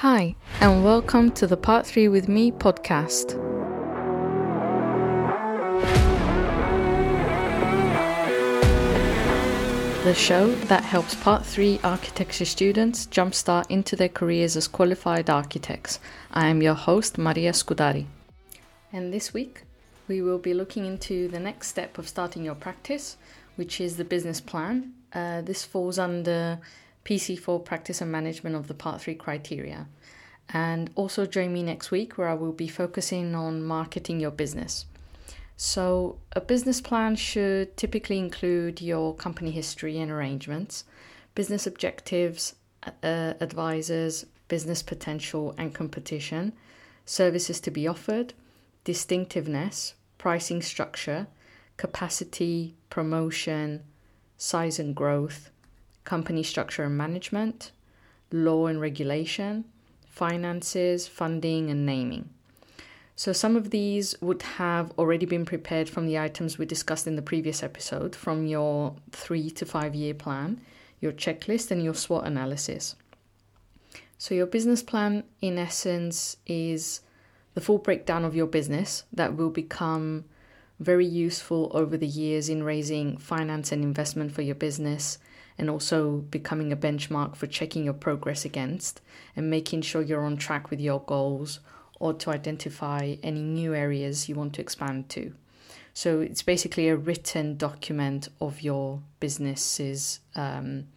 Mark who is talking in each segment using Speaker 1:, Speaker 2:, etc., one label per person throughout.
Speaker 1: Hi, and welcome to the Part 3 with Me podcast. The show that helps Part 3 architecture students jumpstart into their careers as qualified architects. I am your host, Maria Scudari. And this week, we will be looking into the next step of starting your practice, which is the business plan. Uh, this falls under PC4 Practice and Management of the Part 3 criteria. And also join me next week where I will be focusing on marketing your business. So, a business plan should typically include your company history and arrangements, business objectives, uh, advisors, business potential and competition, services to be offered, distinctiveness, pricing structure, capacity, promotion, size and growth, company structure and management, law and regulation, finances, funding, and naming. So, some of these would have already been prepared from the items we discussed in the previous episode from your three to five year plan, your checklist, and your SWOT analysis. So, your business plan, in essence, is the full breakdown of your business that will become very useful over the years in raising finance and investment for your business and also becoming a benchmark for checking your progress against and making sure you're on track with your goals or to identify any new areas you want to expand to. So it's basically a written document of your business's um,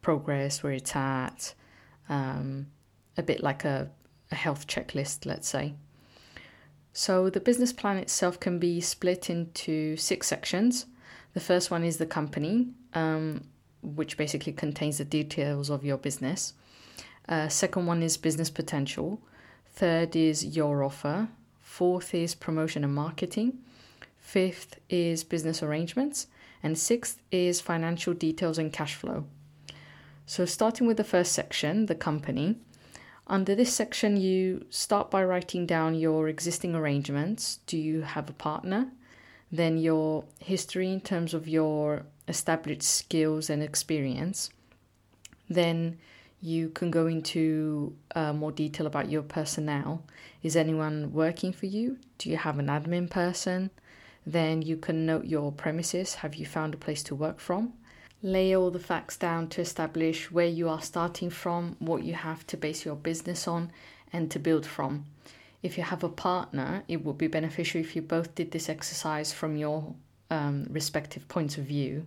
Speaker 1: progress, where it's at, um, a bit like a, a health checklist, let's say. So the business plan itself can be split into six sections. The first one is the company, um, which basically contains the details of your business. Uh, second one is business potential. Third is your offer. Fourth is promotion and marketing. Fifth is business arrangements. And sixth is financial details and cash flow. So, starting with the first section, the company. Under this section, you start by writing down your existing arrangements. Do you have a partner? Then your history in terms of your established skills and experience. Then you can go into uh, more detail about your personnel. Is anyone working for you? Do you have an admin person? Then you can note your premises. Have you found a place to work from? Lay all the facts down to establish where you are starting from, what you have to base your business on, and to build from. If you have a partner, it would be beneficial if you both did this exercise from your um, respective points of view,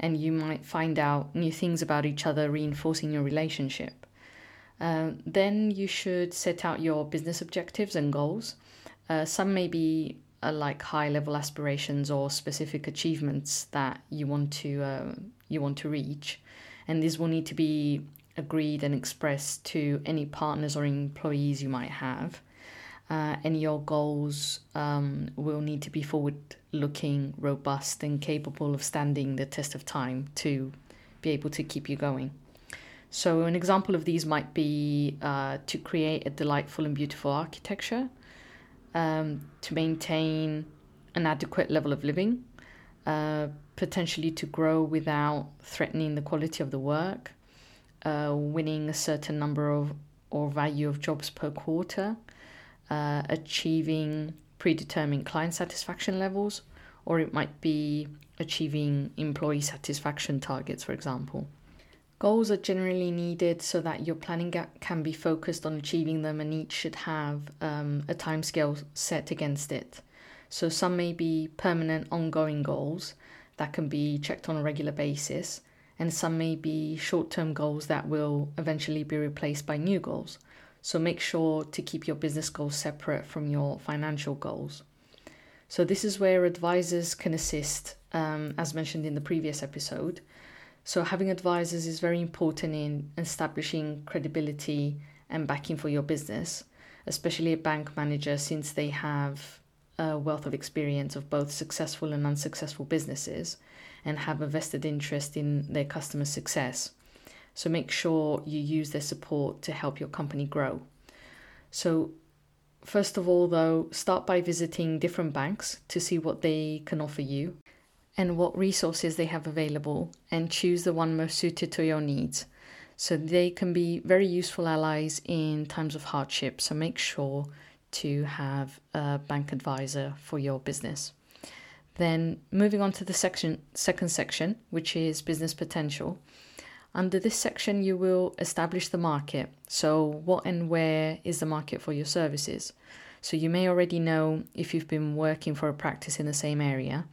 Speaker 1: and you might find out new things about each other, reinforcing your relationship. Uh, then you should set out your business objectives and goals. Uh, some may be uh, like high level aspirations or specific achievements that you want to uh, you want to reach, and these will need to be agreed and expressed to any partners or employees you might have uh, and your goals um, will need to be forward looking, robust, and capable of standing the test of time to be able to keep you going. So, an example of these might be uh, to create a delightful and beautiful architecture, um, to maintain an adequate level of living, uh, potentially to grow without threatening the quality of the work, uh, winning a certain number of or value of jobs per quarter, uh, achieving predetermined client satisfaction levels, or it might be achieving employee satisfaction targets, for example. Goals are generally needed so that your planning can be focused on achieving them, and each should have um, a timescale set against it. So, some may be permanent, ongoing goals that can be checked on a regular basis, and some may be short term goals that will eventually be replaced by new goals. So make sure to keep your business goals separate from your financial goals. So, this is where advisors can assist, um, as mentioned in the previous episode. So, having advisors is very important in establishing credibility and backing for your business, especially a bank manager, since they have a wealth of experience of both successful and unsuccessful businesses and have a vested interest in their customer success. So make sure you use their support to help your company grow. So, first of all, though, start by visiting different banks to see what they can offer you and what resources they have available and choose the one most suited to your needs. So they can be very useful allies in times of hardship. So make sure to have a bank advisor for your business. Then moving on to the section second section, which is business potential. Under this section, you will establish the market. So, what and where is the market for your services? So, you may already know if you've been working for a practice in the same area,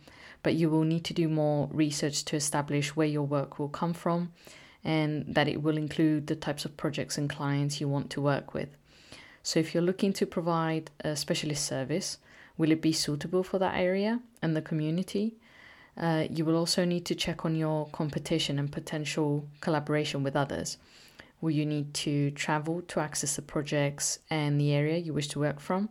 Speaker 1: but you will need to do more research to establish where your work will come from and that it will include the types of projects and clients you want to work with. So, if you're looking to provide a specialist service, will it be suitable for that area and the community? Uh, you will also need to check on your competition and potential collaboration with others. Will you need to travel to access the projects and the area you wish to work from?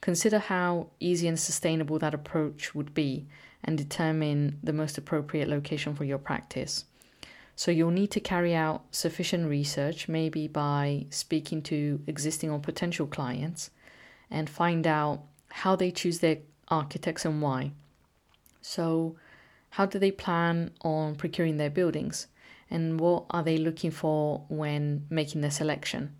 Speaker 1: Consider how easy and sustainable that approach would be and determine the most appropriate location for your practice. So you'll need to carry out sufficient research, maybe by speaking to existing or potential clients, and find out how they choose their architects and why. So, how do they plan on procuring their buildings? And what are they looking for when making their selection?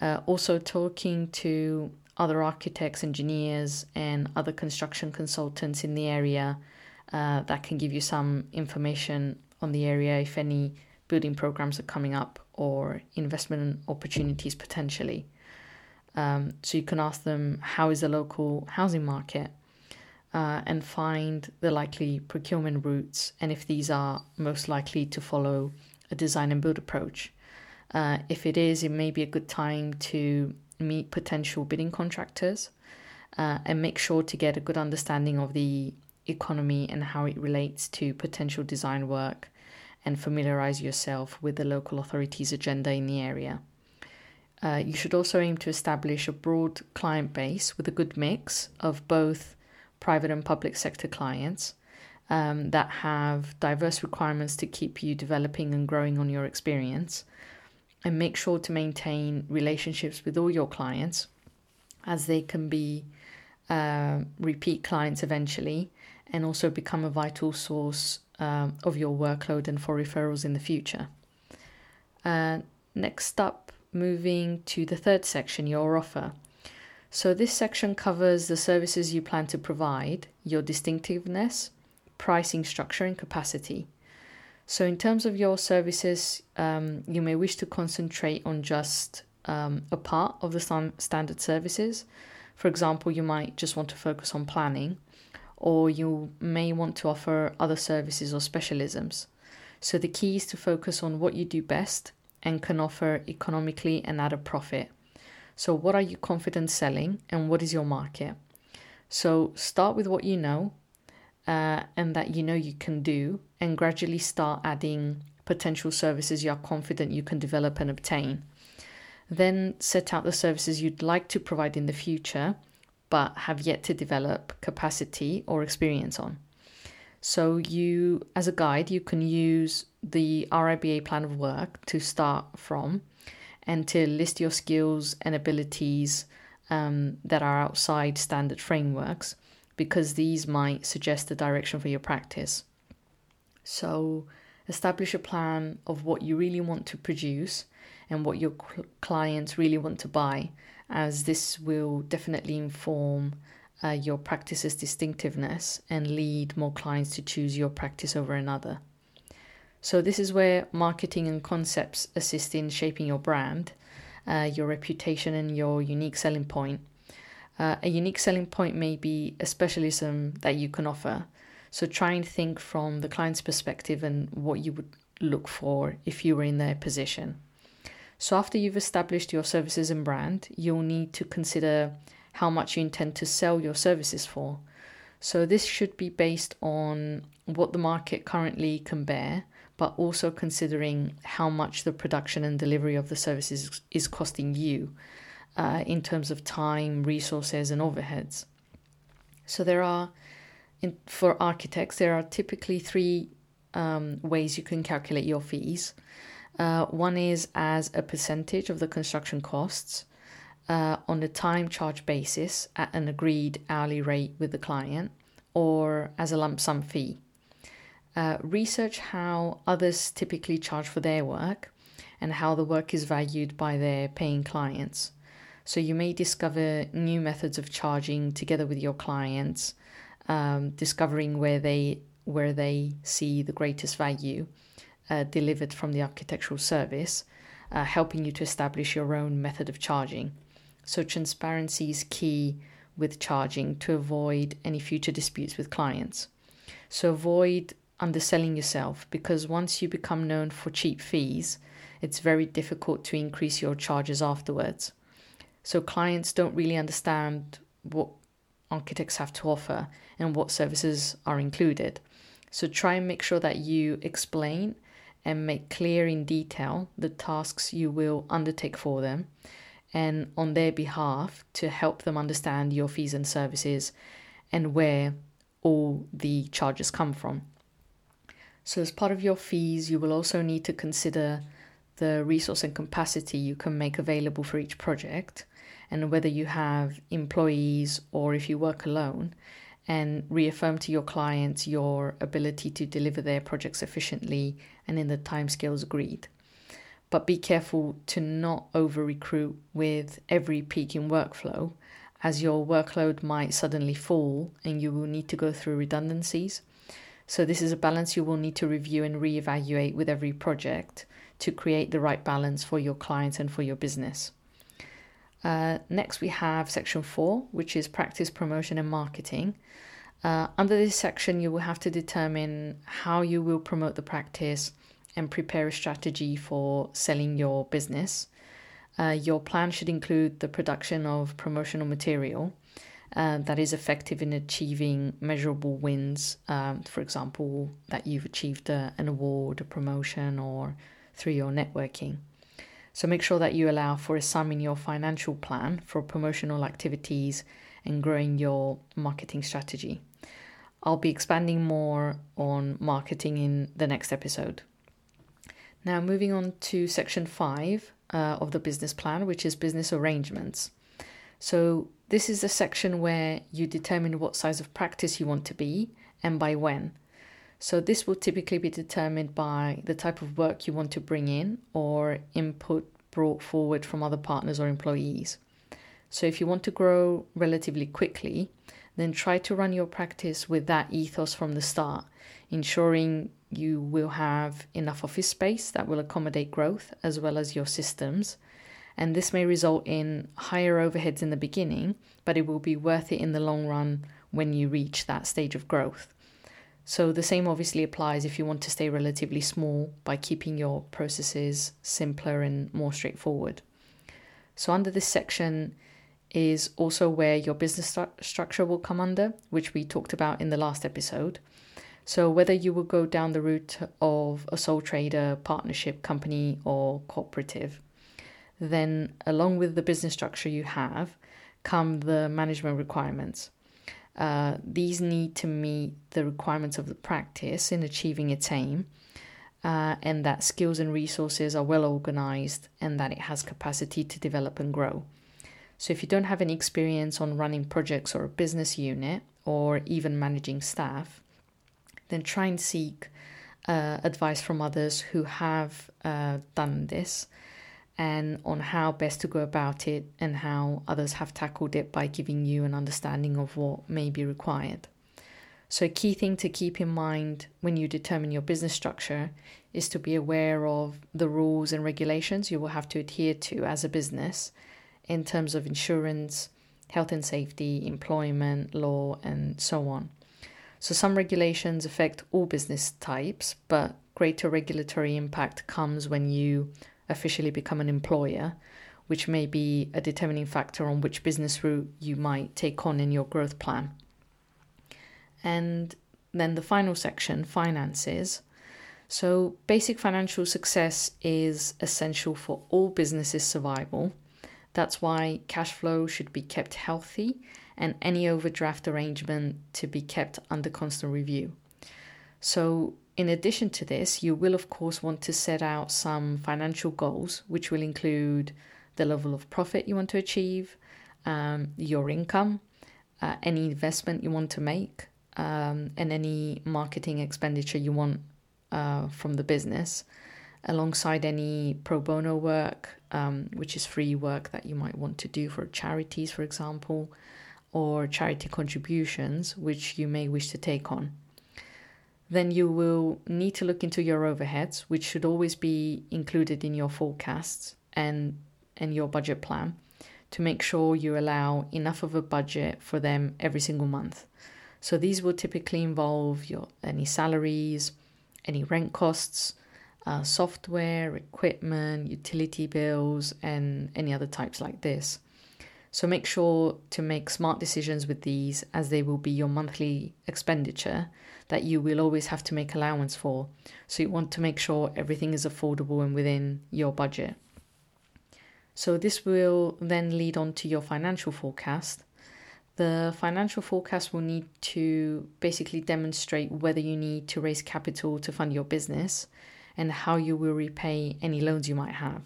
Speaker 1: Uh, also, talking to other architects, engineers, and other construction consultants in the area uh, that can give you some information on the area if any building programs are coming up or investment opportunities potentially. Um, so you can ask them how is the local housing market uh, and find the likely procurement routes and if these are most likely to follow a design and build approach. Uh, if it is, it may be a good time to meet potential bidding contractors uh, and make sure to get a good understanding of the economy and how it relates to potential design work and familiarize yourself with the local authorities' agenda in the area. Uh, you should also aim to establish a broad client base with a good mix of both private and public sector clients um, that have diverse requirements to keep you developing and growing on your experience. And make sure to maintain relationships with all your clients as they can be uh, repeat clients eventually and also become a vital source um, of your workload and for referrals in the future. Uh, next up, moving to the third section, your offer. So, this section covers the services you plan to provide, your distinctiveness, pricing structure, and capacity. So, in terms of your services, um, you may wish to concentrate on just um, a part of the st- standard services. For example, you might just want to focus on planning, or you may want to offer other services or specialisms. So the key is to focus on what you do best and can offer economically and at a profit. So, what are you confident selling and what is your market? So, start with what you know uh, and that you know you can do, and gradually start adding potential services you are confident you can develop and obtain. Then set out the services you'd like to provide in the future but have yet to develop capacity or experience on. So you as a guide you can use the RIBA plan of work to start from and to list your skills and abilities um, that are outside standard frameworks because these might suggest the direction for your practice. So establish a plan of what you really want to produce and what your cl- clients really want to buy as this will definitely inform uh, your practice's distinctiveness and lead more clients to choose your practice over another. So, this is where marketing and concepts assist in shaping your brand, uh, your reputation, and your unique selling point. Uh, a unique selling point may be a specialism that you can offer. So, try and think from the client's perspective and what you would look for if you were in their position. So, after you've established your services and brand, you'll need to consider how much you intend to sell your services for. So, this should be based on what the market currently can bear, but also considering how much the production and delivery of the services is costing you uh, in terms of time, resources, and overheads. So, there are, in, for architects, there are typically three um, ways you can calculate your fees. Uh, one is as a percentage of the construction costs uh, on a time charge basis at an agreed hourly rate with the client or as a lump sum fee. Uh, research how others typically charge for their work and how the work is valued by their paying clients. So you may discover new methods of charging together with your clients, um, discovering where they where they see the greatest value uh, delivered from the architectural service, uh, helping you to establish your own method of charging. So transparency is key with charging to avoid any future disputes with clients. So avoid underselling yourself because once you become known for cheap fees, it's very difficult to increase your charges afterwards. So clients don't really understand what architects have to offer and what services are included. So try and make sure that you explain and make clear in detail the tasks you will undertake for them and on their behalf to help them understand your fees and services and where all the charges come from. So, as part of your fees, you will also need to consider the resource and capacity you can make available for each project and whether you have employees or if you work alone and reaffirm to your clients your ability to deliver their projects efficiently and in the timescales agreed. But be careful to not over recruit with every peak in workflow, as your workload might suddenly fall and you will need to go through redundancies. So, this is a balance you will need to review and reevaluate with every project to create the right balance for your clients and for your business. Uh, next, we have section four, which is practice, promotion, and marketing. Uh, under this section, you will have to determine how you will promote the practice and prepare a strategy for selling your business. Uh, your plan should include the production of promotional material uh, that is effective in achieving measurable wins. Um, for example, that you've achieved a, an award, a promotion, or through your networking. So make sure that you allow for a sum in your financial plan for promotional activities and growing your marketing strategy. I'll be expanding more on marketing in the next episode. Now, moving on to section five uh, of the business plan, which is business arrangements. So, this is a section where you determine what size of practice you want to be and by when. So, this will typically be determined by the type of work you want to bring in or input brought forward from other partners or employees. So, if you want to grow relatively quickly, then try to run your practice with that ethos from the start, ensuring you will have enough office space that will accommodate growth as well as your systems. And this may result in higher overheads in the beginning, but it will be worth it in the long run when you reach that stage of growth. So, the same obviously applies if you want to stay relatively small by keeping your processes simpler and more straightforward. So, under this section is also where your business st- structure will come under, which we talked about in the last episode. So, whether you will go down the route of a sole trader, partnership, company, or cooperative, then along with the business structure you have come the management requirements. Uh, these need to meet the requirements of the practice in achieving its aim, uh, and that skills and resources are well organized and that it has capacity to develop and grow. So, if you don't have any experience on running projects or a business unit or even managing staff, then try and seek uh, advice from others who have uh, done this and on how best to go about it and how others have tackled it by giving you an understanding of what may be required. So, a key thing to keep in mind when you determine your business structure is to be aware of the rules and regulations you will have to adhere to as a business in terms of insurance, health and safety, employment, law, and so on. So, some regulations affect all business types, but greater regulatory impact comes when you officially become an employer, which may be a determining factor on which business route you might take on in your growth plan. And then the final section, finances. So, basic financial success is essential for all businesses' survival. That's why cash flow should be kept healthy and any overdraft arrangement to be kept under constant review. So, in addition to this, you will, of course, want to set out some financial goals, which will include the level of profit you want to achieve, um, your income, uh, any investment you want to make, um, and any marketing expenditure you want uh, from the business. alongside any pro bono work, um, which is free work that you might want to do for charities, for example, or charity contributions, which you may wish to take on. Then you will need to look into your overheads, which should always be included in your forecasts and, and your budget plan to make sure you allow enough of a budget for them every single month. So these will typically involve your any salaries, any rent costs, uh, software, equipment, utility bills, and any other types like this. So make sure to make smart decisions with these as they will be your monthly expenditure that you will always have to make allowance for. So you want to make sure everything is affordable and within your budget. So this will then lead on to your financial forecast. The financial forecast will need to basically demonstrate whether you need to raise capital to fund your business and how you will repay any loans you might have.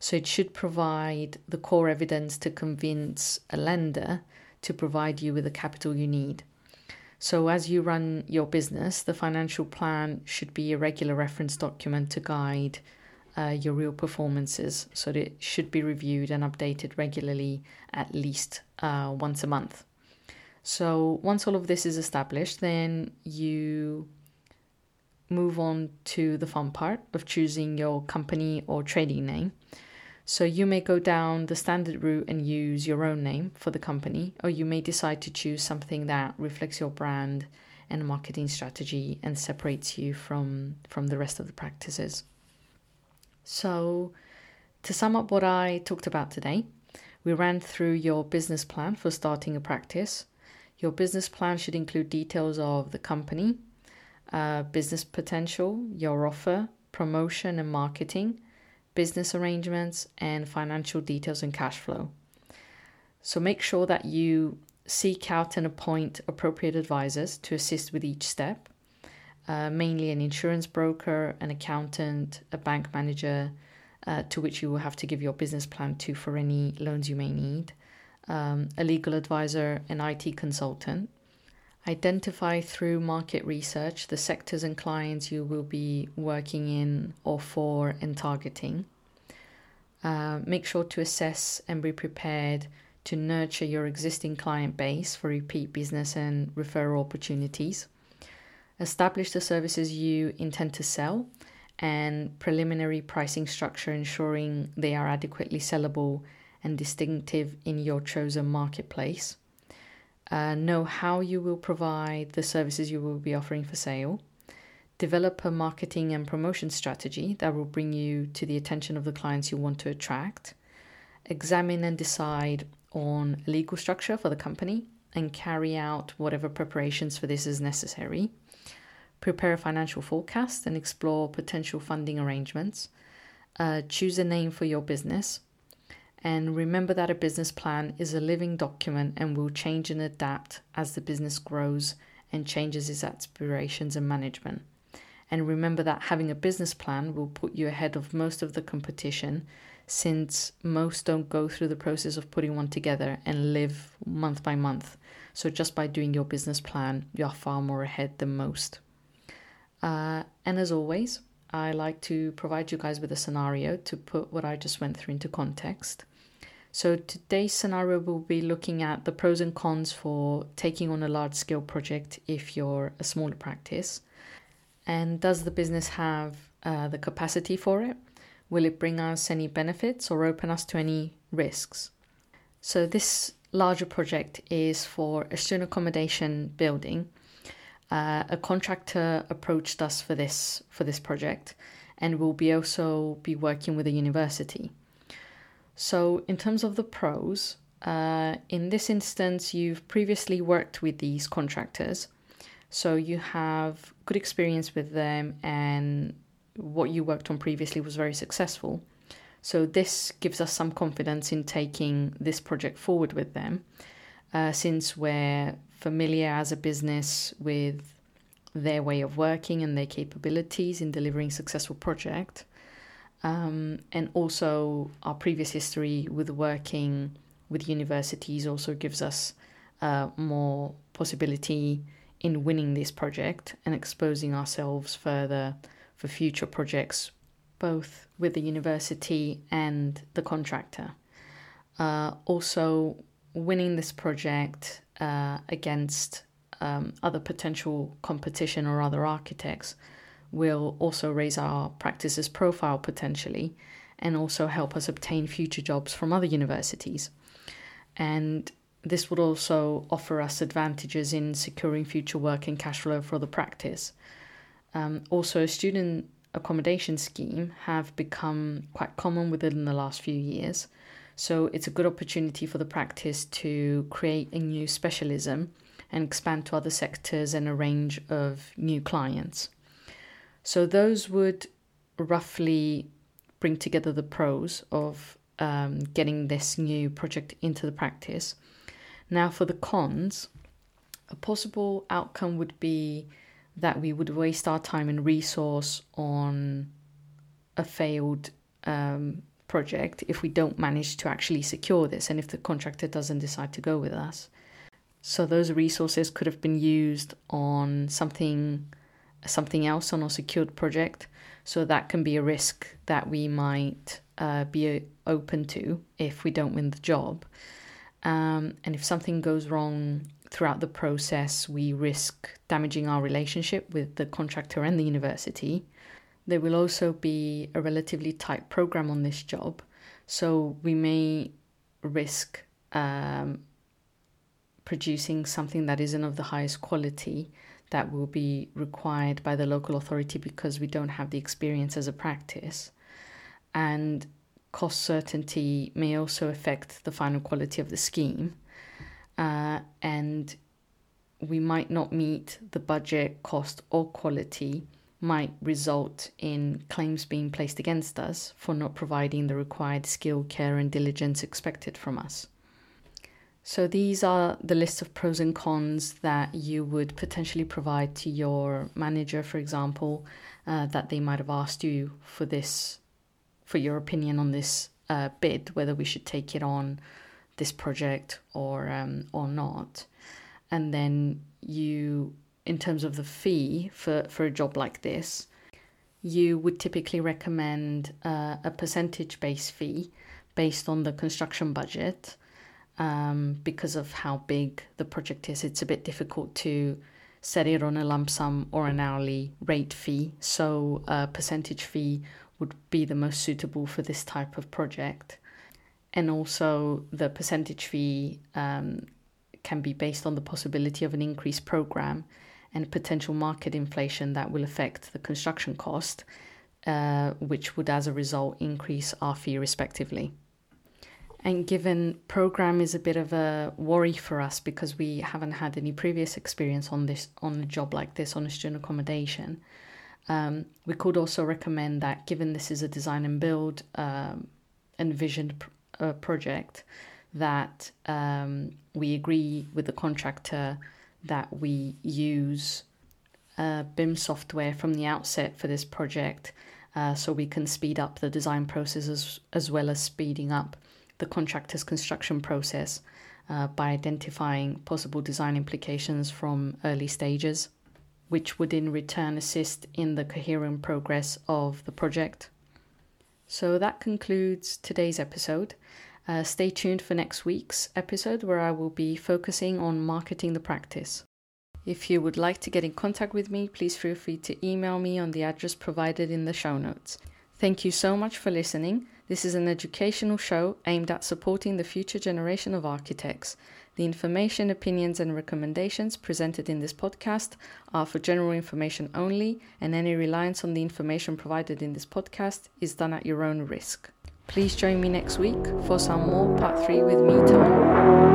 Speaker 1: So it should provide the core evidence to convince a lender to provide you with the capital you need. So as you run your business, the financial plan should be a regular reference document to guide uh, your real performances. So it should be reviewed and updated regularly, at least uh, once a month. So once all of this is established, then you move on to the fun part of choosing your company or trading name. So you may go down the standard route and use your own name for the company, or you may decide to choose something that reflects your brand and marketing strategy and separates you from from the rest of the practices. So to sum up what I talked about today, we ran through your business plan for starting a practice. Your business plan should include details of the company, uh, business potential, your offer, promotion and marketing, business arrangements, and financial details and cash flow. So make sure that you seek out and appoint appropriate advisors to assist with each step, uh, mainly an insurance broker, an accountant, a bank manager, uh, to which you will have to give your business plan to for any loans you may need, um, a legal advisor, an IT consultant, Identify through market research the sectors and clients you will be working in or for and targeting. Uh, make sure to assess and be prepared to nurture your existing client base for repeat business and referral opportunities. Establish the services you intend to sell and preliminary pricing structure, ensuring they are adequately sellable and distinctive in your chosen marketplace uh, know how you will provide the services you will be offering for sale, develop a marketing and promotion strategy that will bring you to the attention of the clients you want to attract, examine and decide on legal structure for the company, and carry out whatever preparations for this is necessary. Prepare a financial forecast and explore potential funding arrangements. Uh, choose a name for your business and remember that a business plan is a living document and will change and adapt as the business grows and changes its aspirations and management. And remember that having a business plan will put you ahead of most of the competition since most don't go through the process of putting one together and live month by month. So, just by doing your business plan, you are far more ahead than most. Uh, and as always, I like to provide you guys with a scenario to put what I just went through into context. So today's scenario will be looking at the pros and cons for taking on a large scale project if you're a smaller practice. And does the business have uh, the capacity for it? Will it bring us any benefits or open us to any risks? So this larger project is for a student accommodation building. Uh, a contractor approached us for this for this project, and will be also be working with a university. So, in terms of the pros, uh, in this instance, you've previously worked with these contractors, so you have good experience with them, and what you worked on previously was very successful. So, this gives us some confidence in taking this project forward with them, uh, since we're familiar as a business with their way of working and their capabilities in delivering successful project um, and also our previous history with working with universities also gives us uh, more possibility in winning this project and exposing ourselves further for future projects both with the university and the contractor. Uh, also, winning this project uh, against um, other potential competition or other architects will also raise our practice's profile potentially and also help us obtain future jobs from other universities. And this would also offer us advantages in securing future work and cash flow for the practice. Um, also, student accommodation scheme have become quite common within the last few years. So it's a good opportunity for the practice to create a new specialism and expand to other sectors and a range of new clients. So those would roughly bring together the pros of um, getting this new project into the practice. Now, for the cons, a possible outcome would be that we would waste our time and resource on a failed um, project if we don't manage to actually secure this and if the contractor doesn't decide to go with us. So those resources could have been used on something something else on a secured project. So that can be a risk that we might uh, be open to if we don't win the job. Um, and if something goes wrong throughout the process, we risk damaging our relationship with the contractor and the university. There will also be a relatively tight program on this job, so we may risk um, producing something that isn't of the highest quality that will be required by the local authority because we don't have the experience as a practice. And cost certainty may also affect the final quality of the scheme. Uh, and we might not meet the budget, cost, or quality, might result in claims being placed against us for not providing the required skill, care, and diligence expected from us. So, these are the list of pros and cons that you would potentially provide to your manager, for example, uh, that they might have asked you for this for your opinion on this uh, bid, whether we should take it on this project or um, or not, and then you, in terms of the fee for for a job like this, you would typically recommend uh, a percentage based fee based on the construction budget. Um, because of how big the project is, it's a bit difficult to set it on a lump sum or an hourly rate fee. So, a percentage fee would be the most suitable for this type of project. And also, the percentage fee um, can be based on the possibility of an increased program and potential market inflation that will affect the construction cost, uh, which would, as a result, increase our fee respectively. And given program is a bit of a worry for us because we haven't had any previous experience on this on a job like this on a student accommodation, um, we could also recommend that given this is a design and build um, envisioned pr- uh, project, that um, we agree with the contractor that we use uh, BIM software from the outset for this project uh, so we can speed up the design process as, as well as speeding up the contractor's construction process uh, by identifying possible design implications from early stages which would in return assist in the coherent progress of the project. So that concludes today's episode. Uh, stay tuned for next week's episode where I will be focusing on marketing the practice. If you would like to get in contact with me, please feel free to email me on the address provided in the show notes. Thank you so much for listening. This is an educational show aimed at supporting the future generation of architects. The information, opinions, and recommendations presented in this podcast are for general information only, and any reliance on the information provided in this podcast is done at your own risk. Please join me next week for some more part 3 with me time.